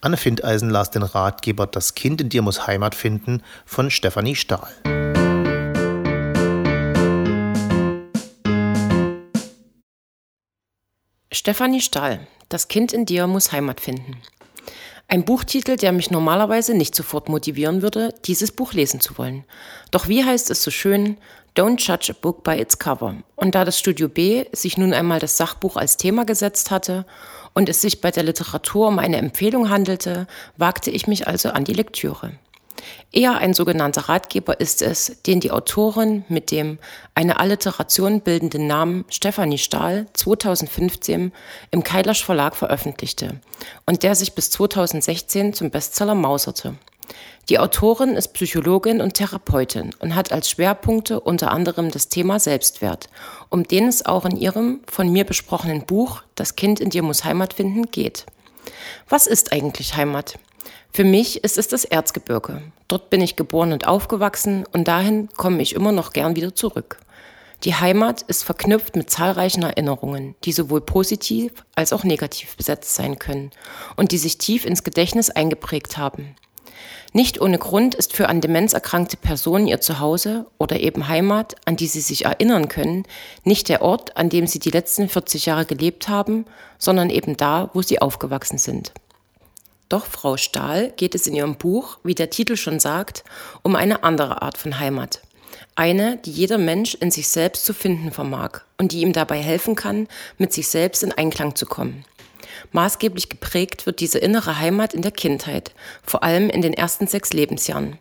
Anne Findeisen las den Ratgeber Das Kind in dir muss Heimat finden von Stefanie Stahl. Stefanie Stahl, Das Kind in dir muss Heimat finden. Ein Buchtitel, der mich normalerweise nicht sofort motivieren würde, dieses Buch lesen zu wollen. Doch wie heißt es so schön, Don't judge a book by its cover. Und da das Studio B sich nun einmal das Sachbuch als Thema gesetzt hatte und es sich bei der Literatur um eine Empfehlung handelte, wagte ich mich also an die Lektüre. Eher ein sogenannter Ratgeber ist es, den die Autorin mit dem eine Alliteration bildenden Namen Stefanie Stahl 2015 im Keilasch Verlag veröffentlichte und der sich bis 2016 zum Bestseller mauserte. Die Autorin ist Psychologin und Therapeutin und hat als Schwerpunkte unter anderem das Thema Selbstwert, um den es auch in ihrem von mir besprochenen Buch Das Kind in dir muss Heimat finden geht. Was ist eigentlich Heimat? Für mich ist es das Erzgebirge. Dort bin ich geboren und aufgewachsen und dahin komme ich immer noch gern wieder zurück. Die Heimat ist verknüpft mit zahlreichen Erinnerungen, die sowohl positiv als auch negativ besetzt sein können und die sich tief ins Gedächtnis eingeprägt haben. Nicht ohne Grund ist für an Demenz erkrankte Personen ihr Zuhause oder eben Heimat, an die sie sich erinnern können, nicht der Ort, an dem sie die letzten 40 Jahre gelebt haben, sondern eben da, wo sie aufgewachsen sind. Doch Frau Stahl geht es in ihrem Buch, wie der Titel schon sagt, um eine andere Art von Heimat. Eine, die jeder Mensch in sich selbst zu finden vermag und die ihm dabei helfen kann, mit sich selbst in Einklang zu kommen. Maßgeblich geprägt wird diese innere Heimat in der Kindheit, vor allem in den ersten sechs Lebensjahren.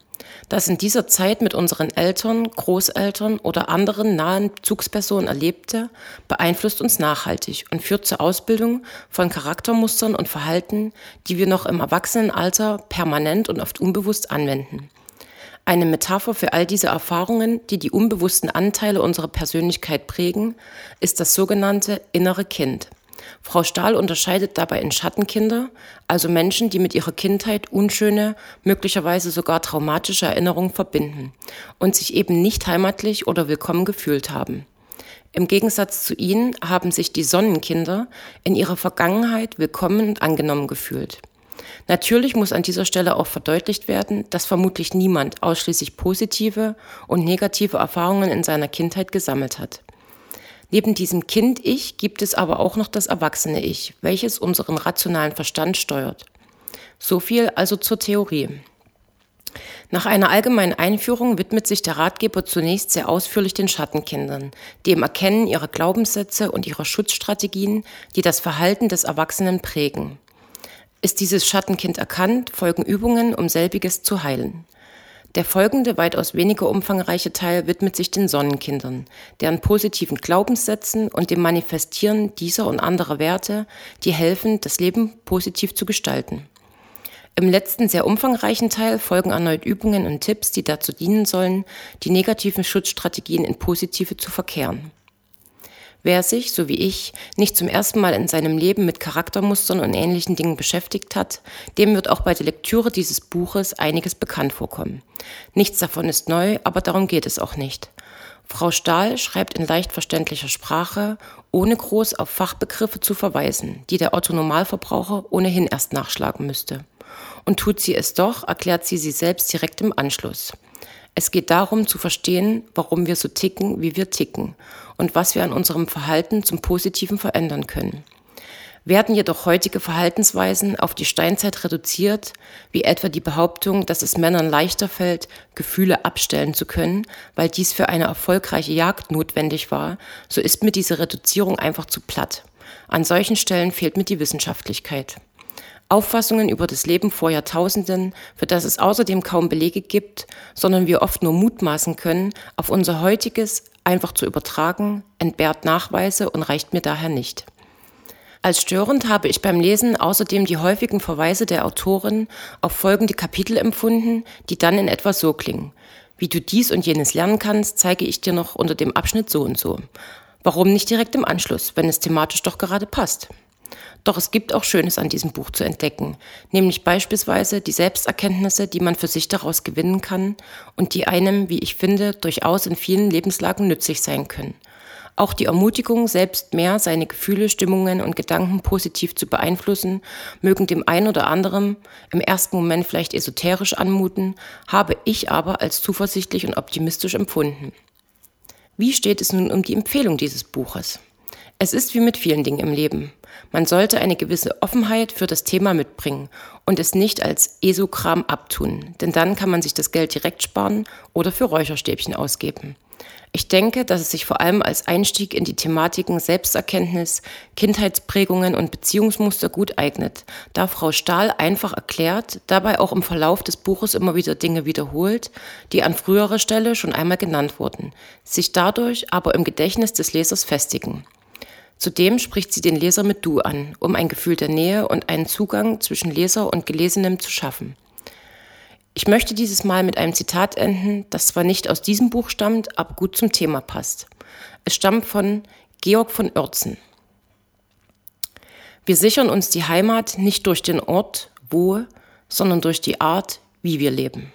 Das in dieser Zeit mit unseren Eltern, Großeltern oder anderen nahen Bezugspersonen erlebte, beeinflusst uns nachhaltig und führt zur Ausbildung von Charaktermustern und Verhalten, die wir noch im Erwachsenenalter permanent und oft unbewusst anwenden. Eine Metapher für all diese Erfahrungen, die die unbewussten Anteile unserer Persönlichkeit prägen, ist das sogenannte innere Kind. Frau Stahl unterscheidet dabei in Schattenkinder, also Menschen, die mit ihrer Kindheit unschöne, möglicherweise sogar traumatische Erinnerungen verbinden und sich eben nicht heimatlich oder willkommen gefühlt haben. Im Gegensatz zu ihnen haben sich die Sonnenkinder in ihrer Vergangenheit willkommen und angenommen gefühlt. Natürlich muss an dieser Stelle auch verdeutlicht werden, dass vermutlich niemand ausschließlich positive und negative Erfahrungen in seiner Kindheit gesammelt hat. Neben diesem Kind-Ich gibt es aber auch noch das erwachsene Ich, welches unseren rationalen Verstand steuert. So viel also zur Theorie. Nach einer allgemeinen Einführung widmet sich der Ratgeber zunächst sehr ausführlich den Schattenkindern, dem Erkennen ihrer Glaubenssätze und ihrer Schutzstrategien, die das Verhalten des Erwachsenen prägen. Ist dieses Schattenkind erkannt, folgen Übungen, um selbiges zu heilen. Der folgende, weitaus weniger umfangreiche Teil widmet sich den Sonnenkindern, deren positiven Glaubenssätzen und dem Manifestieren dieser und anderer Werte, die helfen, das Leben positiv zu gestalten. Im letzten sehr umfangreichen Teil folgen erneut Übungen und Tipps, die dazu dienen sollen, die negativen Schutzstrategien in positive zu verkehren. Wer sich, so wie ich, nicht zum ersten Mal in seinem Leben mit Charaktermustern und ähnlichen Dingen beschäftigt hat, dem wird auch bei der Lektüre dieses Buches einiges bekannt vorkommen. Nichts davon ist neu, aber darum geht es auch nicht. Frau Stahl schreibt in leicht verständlicher Sprache, ohne groß auf Fachbegriffe zu verweisen, die der Otto Normalverbraucher ohnehin erst nachschlagen müsste. Und tut sie es doch, erklärt sie sie selbst direkt im Anschluss. Es geht darum zu verstehen, warum wir so ticken, wie wir ticken und was wir an unserem Verhalten zum Positiven verändern können. Werden jedoch heutige Verhaltensweisen auf die Steinzeit reduziert, wie etwa die Behauptung, dass es Männern leichter fällt, Gefühle abstellen zu können, weil dies für eine erfolgreiche Jagd notwendig war, so ist mir diese Reduzierung einfach zu platt. An solchen Stellen fehlt mir die Wissenschaftlichkeit. Auffassungen über das Leben vor Jahrtausenden, für das es außerdem kaum Belege gibt, sondern wir oft nur mutmaßen können, auf unser heutiges einfach zu übertragen, entbehrt Nachweise und reicht mir daher nicht. Als störend habe ich beim Lesen außerdem die häufigen Verweise der Autorin auf folgende Kapitel empfunden, die dann in etwa so klingen. Wie du dies und jenes lernen kannst, zeige ich dir noch unter dem Abschnitt so und so. Warum nicht direkt im Anschluss, wenn es thematisch doch gerade passt? Doch es gibt auch Schönes an diesem Buch zu entdecken, nämlich beispielsweise die Selbsterkenntnisse, die man für sich daraus gewinnen kann und die einem, wie ich finde, durchaus in vielen Lebenslagen nützlich sein können. Auch die Ermutigung, selbst mehr seine Gefühle, Stimmungen und Gedanken positiv zu beeinflussen, mögen dem einen oder anderen im ersten Moment vielleicht esoterisch anmuten, habe ich aber als zuversichtlich und optimistisch empfunden. Wie steht es nun um die Empfehlung dieses Buches? Es ist wie mit vielen Dingen im Leben. Man sollte eine gewisse Offenheit für das Thema mitbringen und es nicht als Esokram abtun, denn dann kann man sich das Geld direkt sparen oder für Räucherstäbchen ausgeben. Ich denke, dass es sich vor allem als Einstieg in die Thematiken Selbsterkenntnis, Kindheitsprägungen und Beziehungsmuster gut eignet, da Frau Stahl einfach erklärt, dabei auch im Verlauf des Buches immer wieder Dinge wiederholt, die an früherer Stelle schon einmal genannt wurden, sich dadurch aber im Gedächtnis des Lesers festigen. Zudem spricht sie den Leser mit Du an, um ein Gefühl der Nähe und einen Zugang zwischen Leser und Gelesenem zu schaffen. Ich möchte dieses Mal mit einem Zitat enden, das zwar nicht aus diesem Buch stammt, aber gut zum Thema passt. Es stammt von Georg von Oertzen. Wir sichern uns die Heimat nicht durch den Ort, wo, sondern durch die Art, wie wir leben.